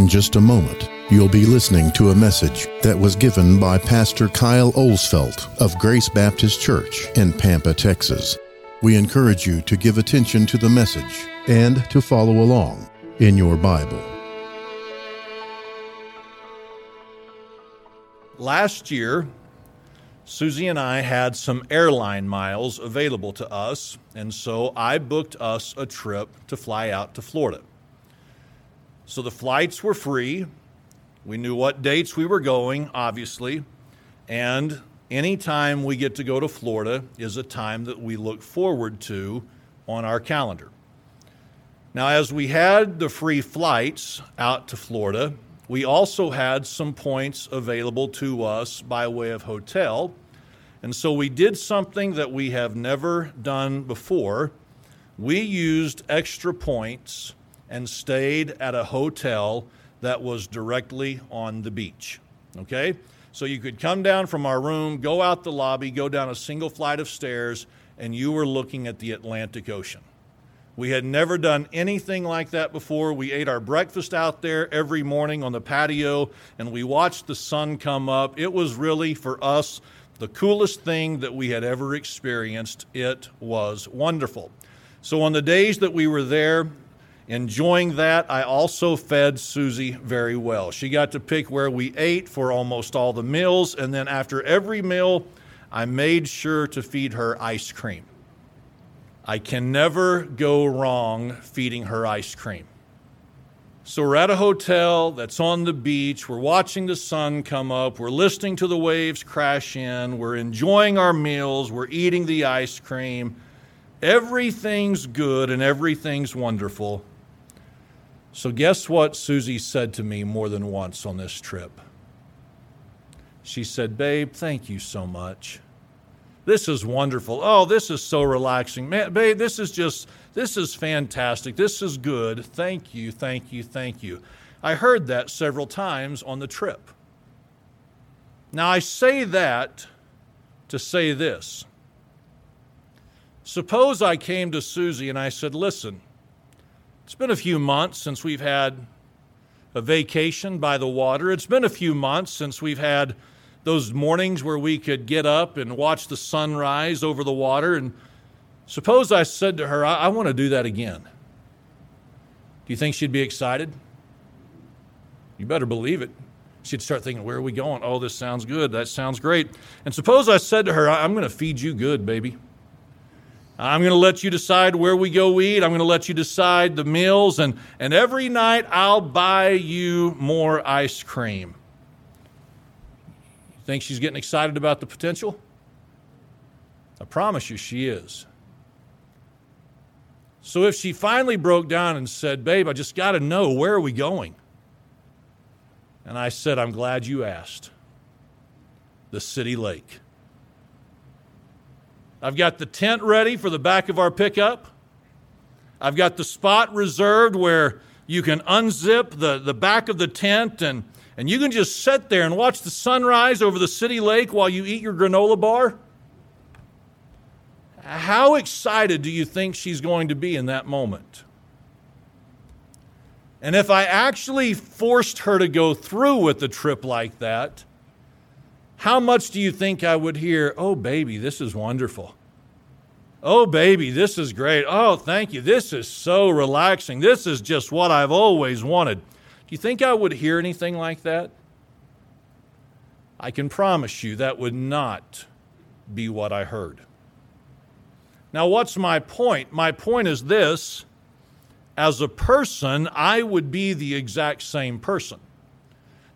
In just a moment, you'll be listening to a message that was given by Pastor Kyle Olsfelt of Grace Baptist Church in Pampa, Texas. We encourage you to give attention to the message and to follow along in your Bible. Last year, Susie and I had some airline miles available to us, and so I booked us a trip to fly out to Florida. So the flights were free. We knew what dates we were going, obviously, and any time we get to go to Florida is a time that we look forward to on our calendar. Now, as we had the free flights out to Florida, we also had some points available to us by way of hotel. And so we did something that we have never done before. We used extra points and stayed at a hotel that was directly on the beach. Okay? So you could come down from our room, go out the lobby, go down a single flight of stairs, and you were looking at the Atlantic Ocean. We had never done anything like that before. We ate our breakfast out there every morning on the patio and we watched the sun come up. It was really, for us, the coolest thing that we had ever experienced. It was wonderful. So, on the days that we were there, enjoying that, I also fed Susie very well. She got to pick where we ate for almost all the meals, and then after every meal, I made sure to feed her ice cream. I can never go wrong feeding her ice cream. So we're at a hotel that's on the beach. We're watching the sun come up. We're listening to the waves crash in. We're enjoying our meals. We're eating the ice cream. Everything's good and everything's wonderful. So, guess what Susie said to me more than once on this trip? She said, Babe, thank you so much. This is wonderful. Oh, this is so relaxing. Man, babe, this is just, this is fantastic. This is good. Thank you, thank you, thank you. I heard that several times on the trip. Now, I say that to say this. Suppose I came to Susie and I said, Listen, it's been a few months since we've had a vacation by the water. It's been a few months since we've had those mornings where we could get up and watch the sunrise over the water. And suppose I said to her, I, I want to do that again. Do you think she'd be excited? You better believe it. She'd start thinking, Where are we going? Oh, this sounds good. That sounds great. And suppose I said to her, I'm going to feed you good, baby. I'm going to let you decide where we go eat. I'm going to let you decide the meals. And, and every night I'll buy you more ice cream. You think she's getting excited about the potential? I promise you she is. So if she finally broke down and said, Babe, I just got to know, where are we going? And I said, I'm glad you asked. The city lake. I've got the tent ready for the back of our pickup. I've got the spot reserved where you can unzip the, the back of the tent and and you can just sit there and watch the sunrise over the city lake while you eat your granola bar? How excited do you think she's going to be in that moment? And if I actually forced her to go through with a trip like that, how much do you think I would hear, oh, baby, this is wonderful? Oh, baby, this is great. Oh, thank you. This is so relaxing. This is just what I've always wanted. Do you think I would hear anything like that? I can promise you that would not be what I heard. Now, what's my point? My point is this as a person, I would be the exact same person.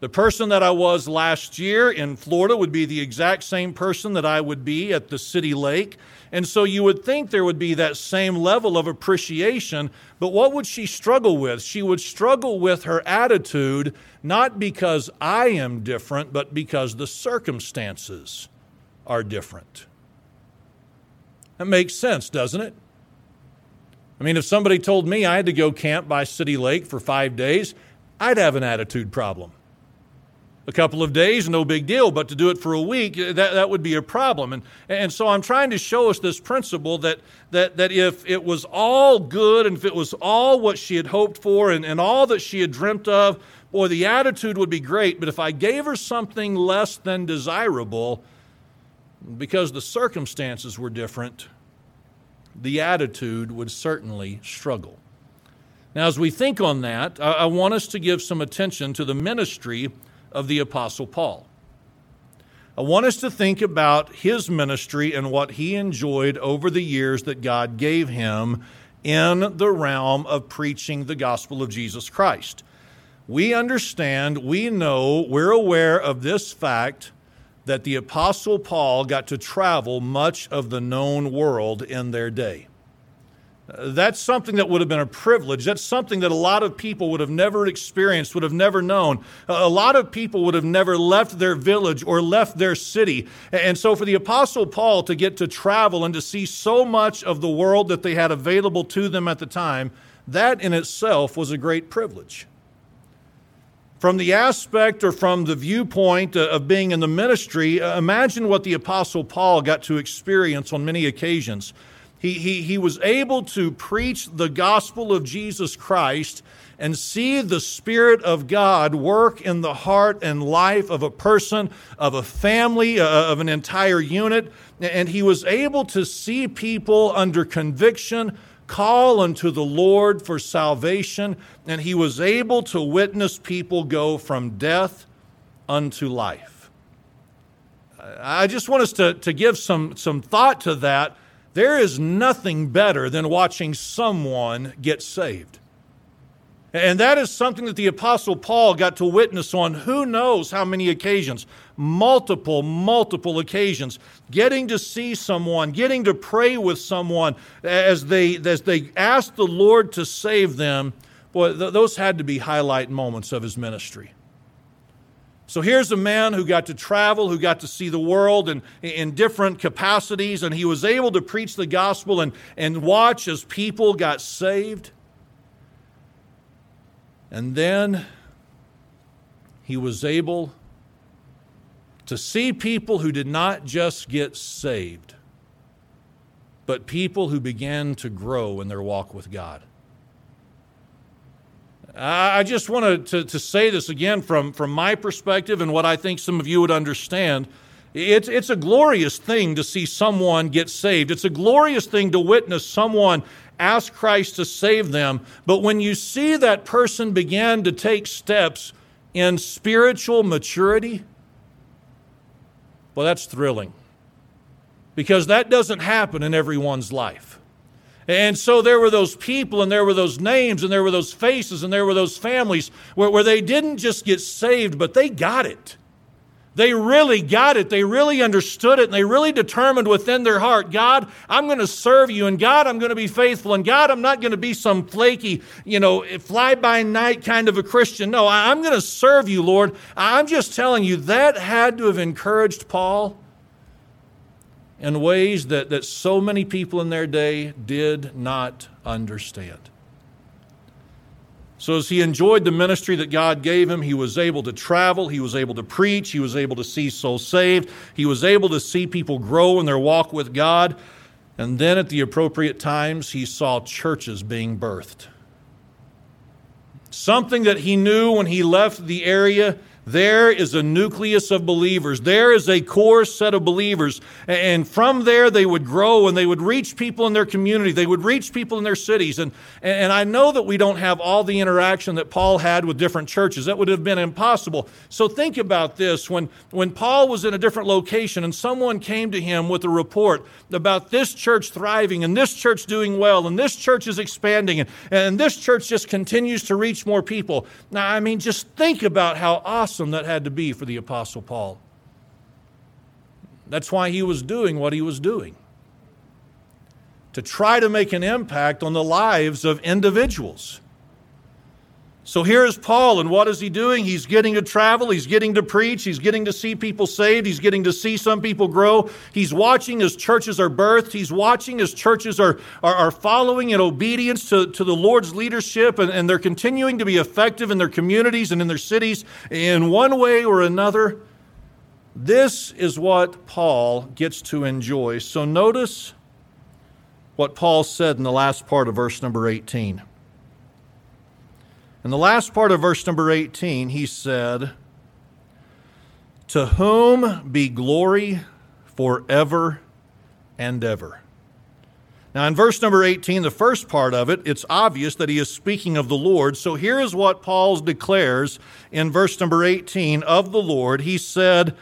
The person that I was last year in Florida would be the exact same person that I would be at the city lake. And so you would think there would be that same level of appreciation. But what would she struggle with? She would struggle with her attitude, not because I am different, but because the circumstances are different. That makes sense, doesn't it? I mean, if somebody told me I had to go camp by City Lake for five days, I'd have an attitude problem. A couple of days, no big deal, but to do it for a week, uh, that, that would be a problem. And, and so I'm trying to show us this principle that, that, that if it was all good and if it was all what she had hoped for and, and all that she had dreamt of, boy, the attitude would be great. But if I gave her something less than desirable, because the circumstances were different, the attitude would certainly struggle. Now, as we think on that, I, I want us to give some attention to the ministry of the Apostle Paul. I want us to think about his ministry and what he enjoyed over the years that God gave him in the realm of preaching the gospel of Jesus Christ. We understand, we know, we're aware of this fact that the Apostle Paul got to travel much of the known world in their day. That's something that would have been a privilege. That's something that a lot of people would have never experienced, would have never known. A lot of people would have never left their village or left their city. And so, for the Apostle Paul to get to travel and to see so much of the world that they had available to them at the time, that in itself was a great privilege. From the aspect or from the viewpoint uh, of being in the ministry, uh, imagine what the Apostle Paul got to experience on many occasions. He, he, he was able to preach the gospel of Jesus Christ and see the Spirit of God work in the heart and life of a person, of a family, uh, of an entire unit. And he was able to see people under conviction call unto the Lord for salvation. And he was able to witness people go from death unto life. I just want us to, to give some, some thought to that there is nothing better than watching someone get saved. And that is something that the Apostle Paul got to witness on who knows how many occasions, multiple, multiple occasions, getting to see someone, getting to pray with someone as they, as they asked the Lord to save them. Boy, th- those had to be highlight moments of his ministry. So here's a man who got to travel, who got to see the world in, in different capacities, and he was able to preach the gospel and, and watch as people got saved. And then he was able to see people who did not just get saved, but people who began to grow in their walk with God. I just wanted to, to, say this again from, from my perspective and what I think some of you would understand. It's, it's a glorious thing to see someone get saved. It's a glorious thing to witness someone ask Christ to save them. But when you see that person begin to take steps in spiritual maturity, well, that's thrilling. Because that doesn't happen in everyone's life. And so there were those people, and there were those names, and there were those faces, and there were those families where, where they didn't just get saved, but they got it. They really got it. They really understood it. And they really determined within their heart God, I'm going to serve you. And God, I'm going to be faithful. And God, I'm not going to be some flaky, you know, fly by night kind of a Christian. No, I'm going to serve you, Lord. I'm just telling you, that had to have encouraged Paul in ways that, that so many people in their day did not understand. So, as he enjoyed the ministry that God gave him, he was able to travel, he was able to preach, he was able to see souls saved, he was able to see people grow in their walk with God. And then at the appropriate times, he saw churches being birthed. Something that he knew when he left the area there is a nucleus of believers. There is a core set of believers. And from there, they would grow and they would reach people in their community. They would reach people in their cities. And, and I know that we don't have all the interaction that Paul had with different churches. That would have been impossible. So think about this. When, when Paul was in a different location and someone came to him with a report about this church thriving and this church doing well and this church is expanding and, and this church just continues to reach more people. Now, I mean, just think about how awesome awesome that had to be for the Apostle Paul. That's why he was doing what he was doing to try to make an impact on the lives of individuals. So here is Paul, and what is he doing? He's getting to travel, he's getting to preach, he's getting to see people saved, he's getting to see some people grow. He's watching as churches are birthed, he's watching as churches are, are, are following in obedience to, to the Lord's leadership, and, and they're continuing to be effective in their communities and in their cities in one way or another. This is what Paul gets to enjoy. So notice what Paul said in the last part of verse number 18. In the last part of verse number 18, he said, To whom be glory forever and ever. Now, in verse number 18, the first part of it, it's obvious that he is speaking of the Lord. So here is what Paul declares in verse number 18 of the Lord. He said,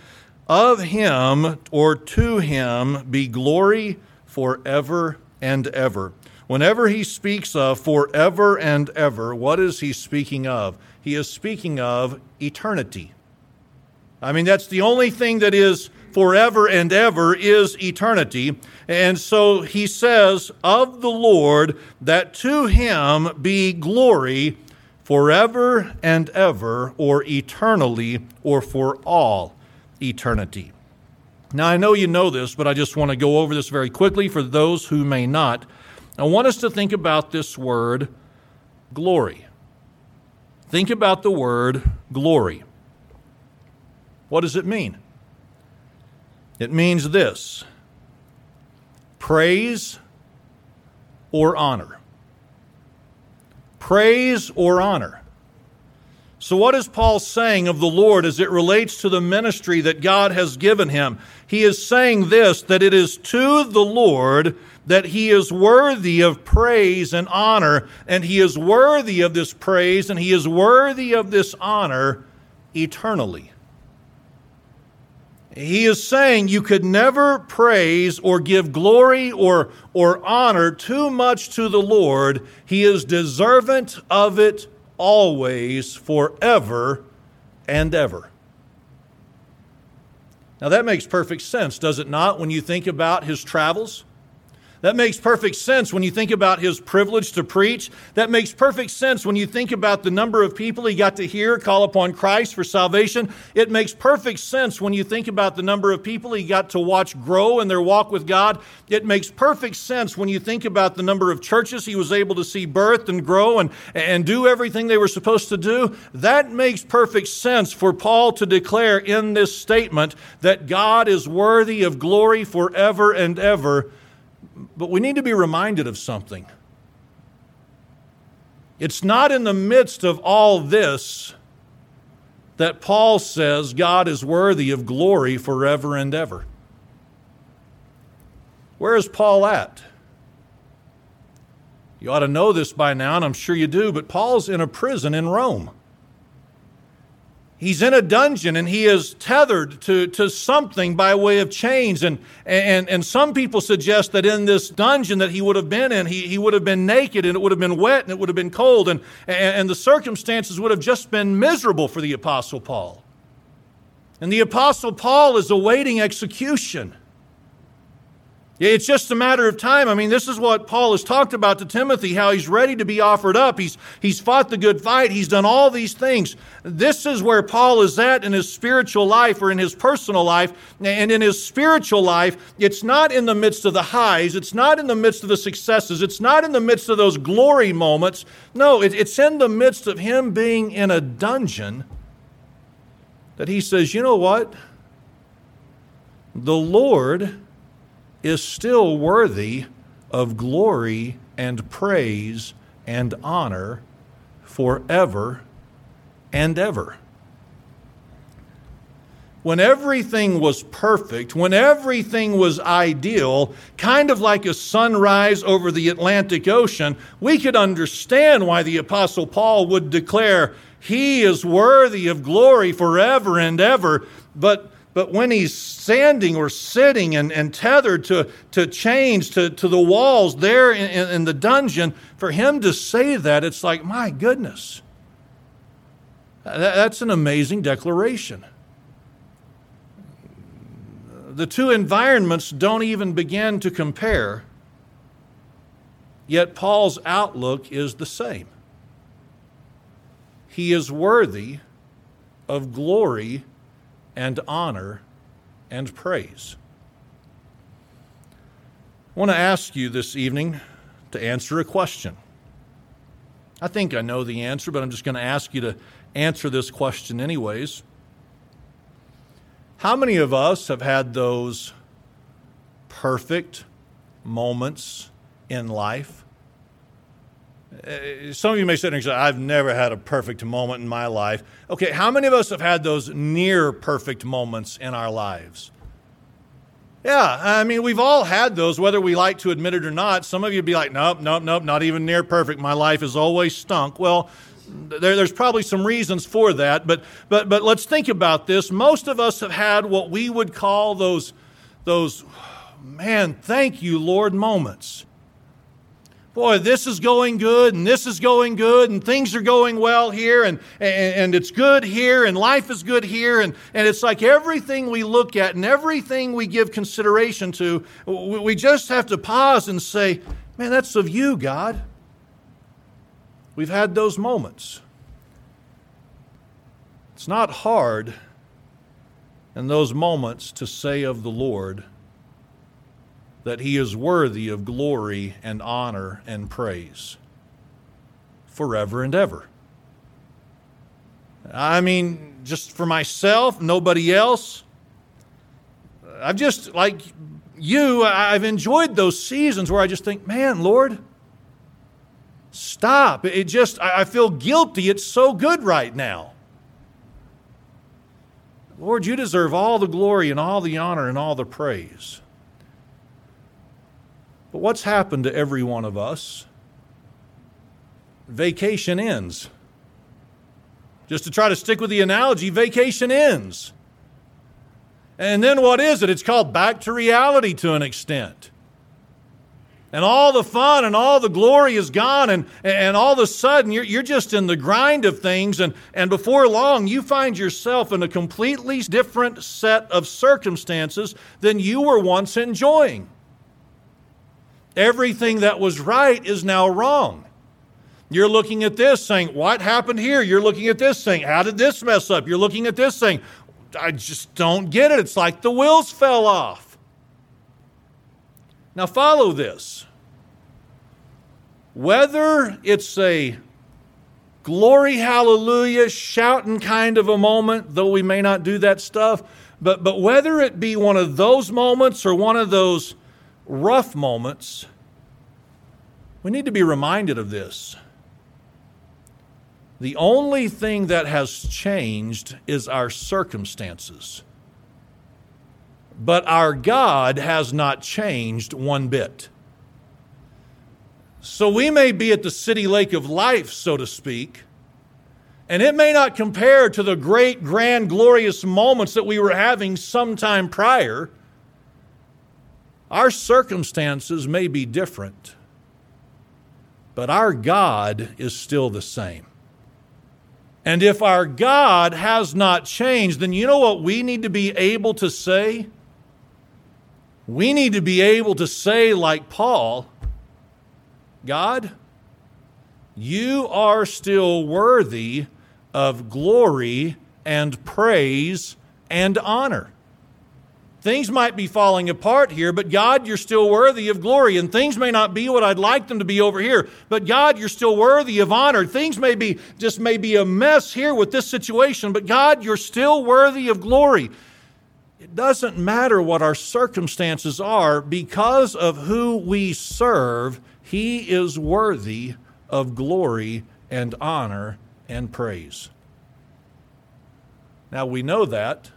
Of him or to him be glory forever and ever. Whenever he speaks of forever and ever, what is he speaking of? He is speaking of eternity. I mean, that's the only thing that is forever and ever is eternity. And so he says of the Lord that to him be glory forever and ever, or eternally, or for all eternity. Now, I know you know this, but I just want to go over this very quickly for those who may not. I want us to think about this word glory. Think about the word glory. What does it mean? It means this praise or honor. Praise or honor. So, what is Paul saying of the Lord as it relates to the ministry that God has given him? He is saying this that it is to the Lord that he is worthy of praise and honor, and he is worthy of this praise and he is worthy of this honor eternally. He is saying you could never praise or give glory or, or honor too much to the Lord. He is deserving of it always, forever and ever. Now, that makes perfect sense, does it not, when you think about his travels? That makes perfect sense when you think about his privilege to preach. That makes perfect sense when you think about the number of people he got to hear call upon Christ for salvation. It makes perfect sense when you think about the number of people he got to watch grow in their walk with God. It makes perfect sense when you think about the number of churches he was able to see birth and grow and, and do everything they were supposed to do. That makes perfect sense for Paul to declare in this statement that God is worthy of glory forever and ever but we need to be reminded of something. It's not in the midst of all this that Paul says God is worthy of glory forever and ever. Where is Paul at? You ought to know this by now, and I'm sure you do, but Paul's in a prison in Rome. He's in a dungeon and he is tethered to, to something by way of chains. And, and, and some people suggest that in this dungeon that he would have been in, he, he would have been naked and it would have been wet and it would have been cold. And, and, the circumstances would have just been miserable for the Apostle Paul. And the Apostle Paul is awaiting execution. It's just a matter of time. I mean, this is what Paul has talked about to Timothy, how he's ready to be offered up. He's, he's fought the good fight. He's done all these things. This is where Paul is at in his spiritual life or in his personal life. And in his spiritual life, it's not in the midst of the highs. It's not in the midst of the successes. It's not in the midst of those glory moments. No, it, it's in the midst of him being in a dungeon that he says, you know what? The Lord is still worthy of glory and praise and honor forever and ever. When everything was perfect, when everything was ideal, kind of like a sunrise over the Atlantic Ocean, we could understand why the Apostle Paul would declare, He is worthy of glory forever and ever. But but when he's standing or sitting and, and tethered to, to chains to, to the walls there in, in, the dungeon, for him to say that, it's like, my goodness. That's an amazing declaration. The two environments don't even begin to compare, yet Paul's outlook is the same. he is worthy of glory and honor and praise. I want to ask you this evening to answer a question. I think I know the answer, but I'm just going to ask you to answer this question anyways. How many of us have had those perfect moments in life? Uh, some of you may sit and say, I've never had a perfect moment in my life. Okay, how many of us have had those near perfect moments in our lives? Yeah, I mean, we've all had those, whether we like to admit it or not. Some of you be like, nope, nope, nope, not even near perfect. My life has always stunk. Well, there, there's probably some reasons for that, but, but, but let's think about this. Most of us have had what we would call those, those man, thank you, Lord moments boy, this is going good and this is going good and things are going well here and, and, and, it's good here and life is good here. And, and it's like everything we look at and everything we give consideration to, we just have to pause and say, man, that's of you, God. We've had those moments. It's not hard in those moments to say of the Lord, that he is worthy of glory and honor and praise forever and ever. I mean, just for myself, nobody else. I've just, like you, I've enjoyed those seasons where I just think, man, Lord, stop. It just, I feel guilty. It's so good right now. Lord, you deserve all the glory and all the honor and all the praise. But what's happened to every one of us? Vacation ends. Just to try to stick with the analogy, vacation ends. And then what is it? It's called back to reality to an extent. And all the fun and all the glory is gone, and, and all of a sudden you're, you're just in the grind of things, and, and before long you find yourself in a completely different set of circumstances than you were once enjoying. Everything that was right is now wrong. You're looking at this saying, What happened here? You're looking at this saying, How did this mess up? You're looking at this saying, I just don't get it. It's like the wheels fell off. Now, follow this. Whether it's a glory, hallelujah, shouting kind of a moment, though we may not do that stuff, but, but whether it be one of those moments or one of those rough moments, we need to be reminded of this. The only thing that has changed is our circumstances. But our God has not changed one bit. So we may be at the city lake of life, so to speak, and it may not compare to the great, grand, glorious moments that we were having sometime prior. Our circumstances may be different, but our God is still the same. And if our God has not changed, then you know what we need to be able to say? We need to be able to say, like Paul, God, you are still worthy of glory and praise and honor. Things might be falling apart here, but God, you're still worthy of glory. And things may not be what I'd like them to be over here, but God, you're still worthy of honor. Things may be just may be a mess here with this situation, but God, you're still worthy of glory. It doesn't matter what our circumstances are, because of who we serve, He is worthy of glory and honor and praise. Now we know that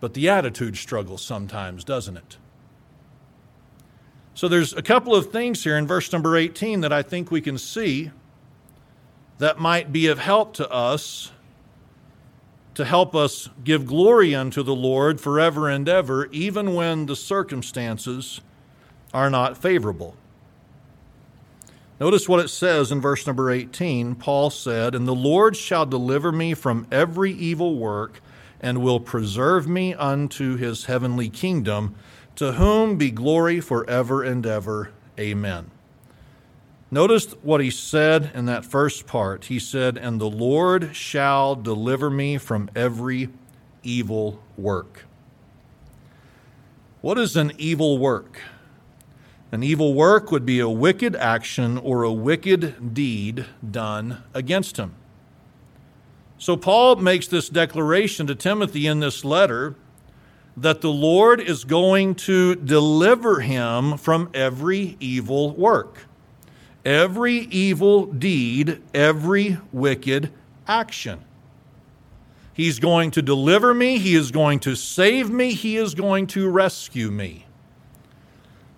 but the attitude struggles sometimes, doesn't it? So there's a couple of things here in verse number 18 that I think we can see that might be of help to us to help us give glory unto the Lord forever and ever, even when the circumstances are not favorable. Notice what it says in verse number 18. Paul said, And the Lord shall deliver me from every evil work and will preserve me unto his heavenly kingdom, to whom be glory forever and ever. Amen. Notice what he said in that first part. He said, And the Lord shall deliver me from every evil work. What is an evil work? An evil work would be a wicked action or a wicked deed done against him. So Paul makes this declaration to Timothy in this letter that the Lord is going to deliver him from every evil work, every evil deed, every wicked action. He's going to deliver me, He is going to save me, He is going to rescue me.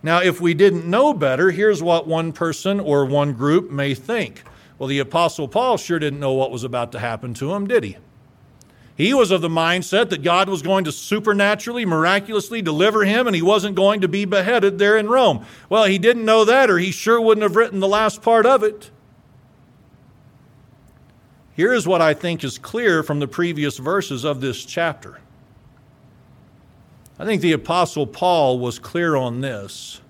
Now, if we didn't know better, here's what one person or one group may think. Well, the Apostle Paul sure didn't know what was about to happen to him, did he? He was of the mindset that God was going to supernaturally, miraculously deliver him and he wasn't going to be beheaded there in Rome. Well, he didn't know that, or he sure wouldn't have written the last part of it. Here's what I think is clear from the previous verses of this chapter. I think the Apostle Paul was clear on this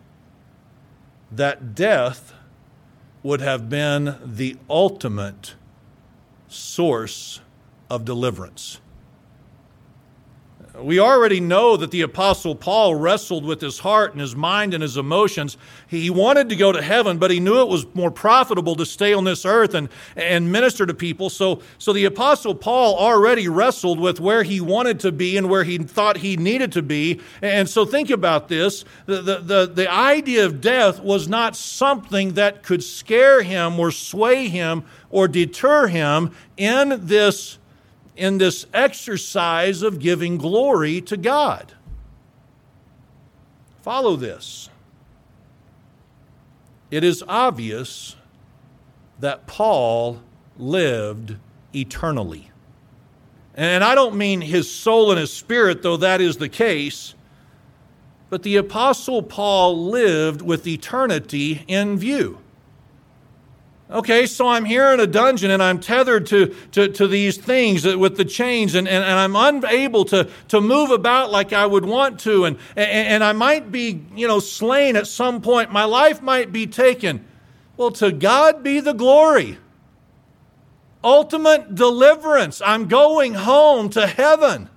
that death would have been the ultimate source of deliverance. We already know that the Apostle Paul wrestled with his heart and his mind and his emotions. He wanted to go to heaven, but he knew it was more profitable to stay on this earth and, and minister to people. So, so the Apostle Paul already wrestled with where he wanted to be and where he thought he needed to be. And so think about this the, the, the, the idea of death was not something that could scare him or sway him or deter him in this in this exercise of giving glory to God. Follow this. It is obvious that Paul lived eternally. And I don't mean his soul and his spirit, though that is the case, but the Apostle Paul lived with eternity in view. Okay, so I'm here in a dungeon and I'm tethered to, to, to these things with the chains and, and, and, I'm unable to, to move about like I would want to. And, and, and I might be, you know, slain at some point. My life might be taken. Well, to God be the glory. Ultimate deliverance. I'm going home to heaven.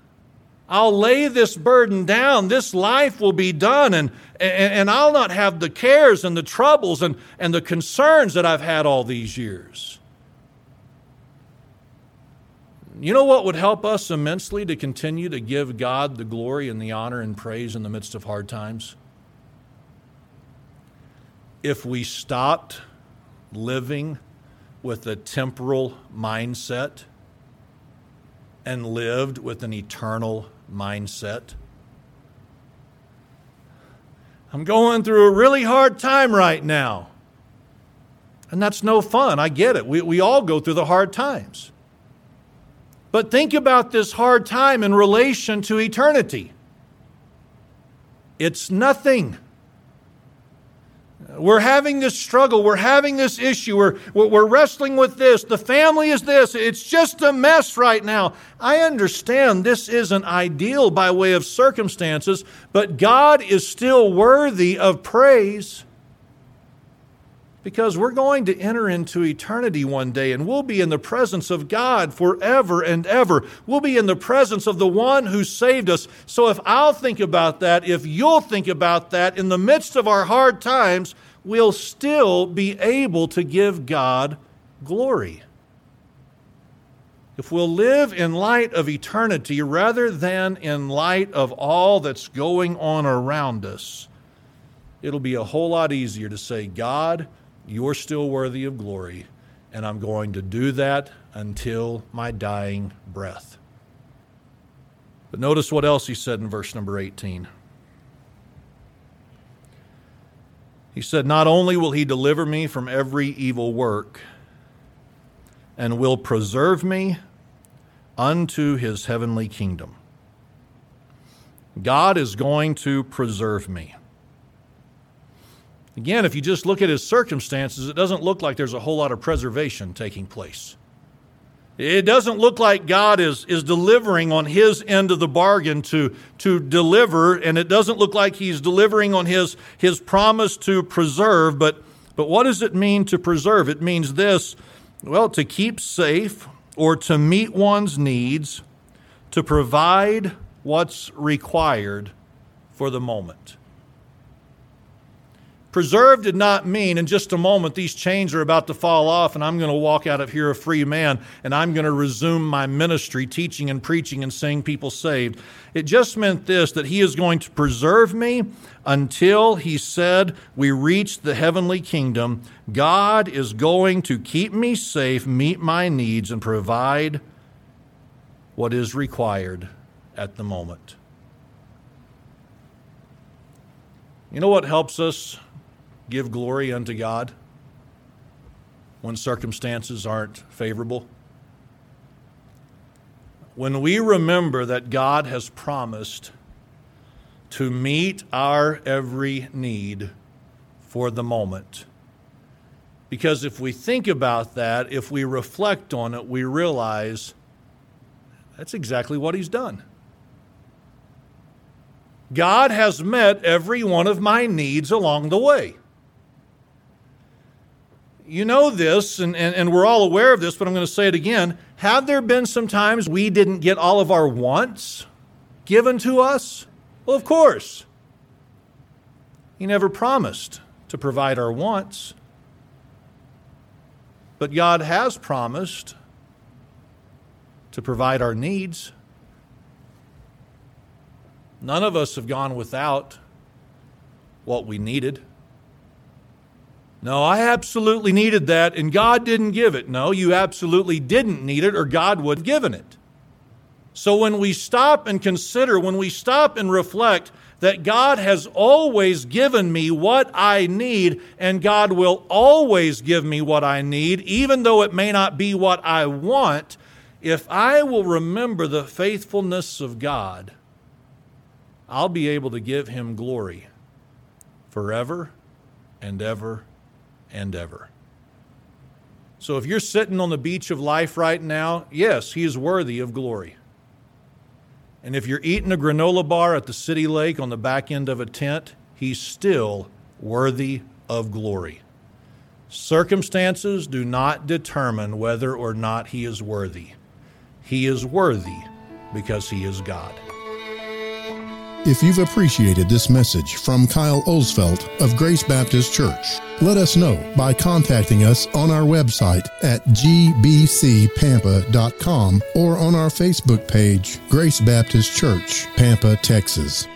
I'll lay this burden down. This life will be done, and, and, and, I'll not have the cares and the troubles and, and the concerns that I've had all these years. You know what would help us immensely to continue to give God the glory and the honor and praise in the midst of hard times? If we stopped living with a temporal mindset and lived with an eternal mindset. I'm going through a really hard time right now. And that's no fun. I get it. We, we all go through the hard times. But think about this hard time in relation to eternity. It's nothing. We're having this struggle. We're having this issue. We're, we're wrestling with this. The family is this. It's just a mess right now. I understand this isn't ideal by way of circumstances, but God is still worthy of praise because we're going to enter into eternity one day and we'll be in the presence of God forever and ever. We'll be in the presence of the one who saved us. So if I'll think about that, if you'll think about that, in the midst of our hard times, we'll still be able to give God glory. If we'll live in light of eternity rather than in light of all that's going on around us, it'll be a whole lot easier to say, God, you're still worthy of glory, and I'm going to do that until my dying breath. But notice what else he said in verse number 18. He said, Not only will he deliver me from every evil work, and will preserve me unto his heavenly kingdom. God is going to preserve me. Again, if you just look at his circumstances, it doesn't look like there's a whole lot of preservation taking place. It doesn't look like God is, is delivering on his end of the bargain to, to deliver, and it doesn't look like he's delivering on his, his promise to preserve. But But what does it mean to preserve? It means this well, to keep safe or to meet one's needs, to provide what's required for the moment. Preserve did not mean in just a moment these chains are about to fall off and I'm going to walk out of here a free man and I'm going to resume my ministry, teaching and preaching and seeing people saved. It just meant this that He is going to preserve me until He said we reach the heavenly kingdom. God is going to keep me safe, meet my needs, and provide what is required at the moment. You know what helps us give glory unto God when circumstances aren't favorable? When we remember that God has promised to meet our every need for the moment. Because if we think about that, if we reflect on it, we realize that's exactly what He's done. God has met every one of my needs along the way you know this, and, and, and we're all aware of this, but I'm going to say it again. Have there been some times we didn't get all of our wants given to us? Well, of course. He never promised to provide our wants. But God has promised to provide our needs. None of us have gone without what we needed. No, I absolutely needed that, and God didn't give it. No, you absolutely didn't need it, or God would have given it. So when we stop and consider, when we stop and reflect that God has always given me what I need, and God will always give me what I need, even though it may not be what I want, if I will remember the faithfulness of God, I'll be able to give Him glory forever and ever and ever. So if you're sitting on the beach of life right now, yes, he is worthy of glory. And if you're eating a granola bar at the city lake on the back end of a tent, he's still worthy of glory. Circumstances do not determine whether or not he is worthy. He is worthy because he is God. If you've appreciated this message from Kyle Olsfelt of Grace Baptist Church, let us know by contacting us on our website at gbcpampa.com or on our Facebook page, Grace Baptist Church, Pampa, Texas.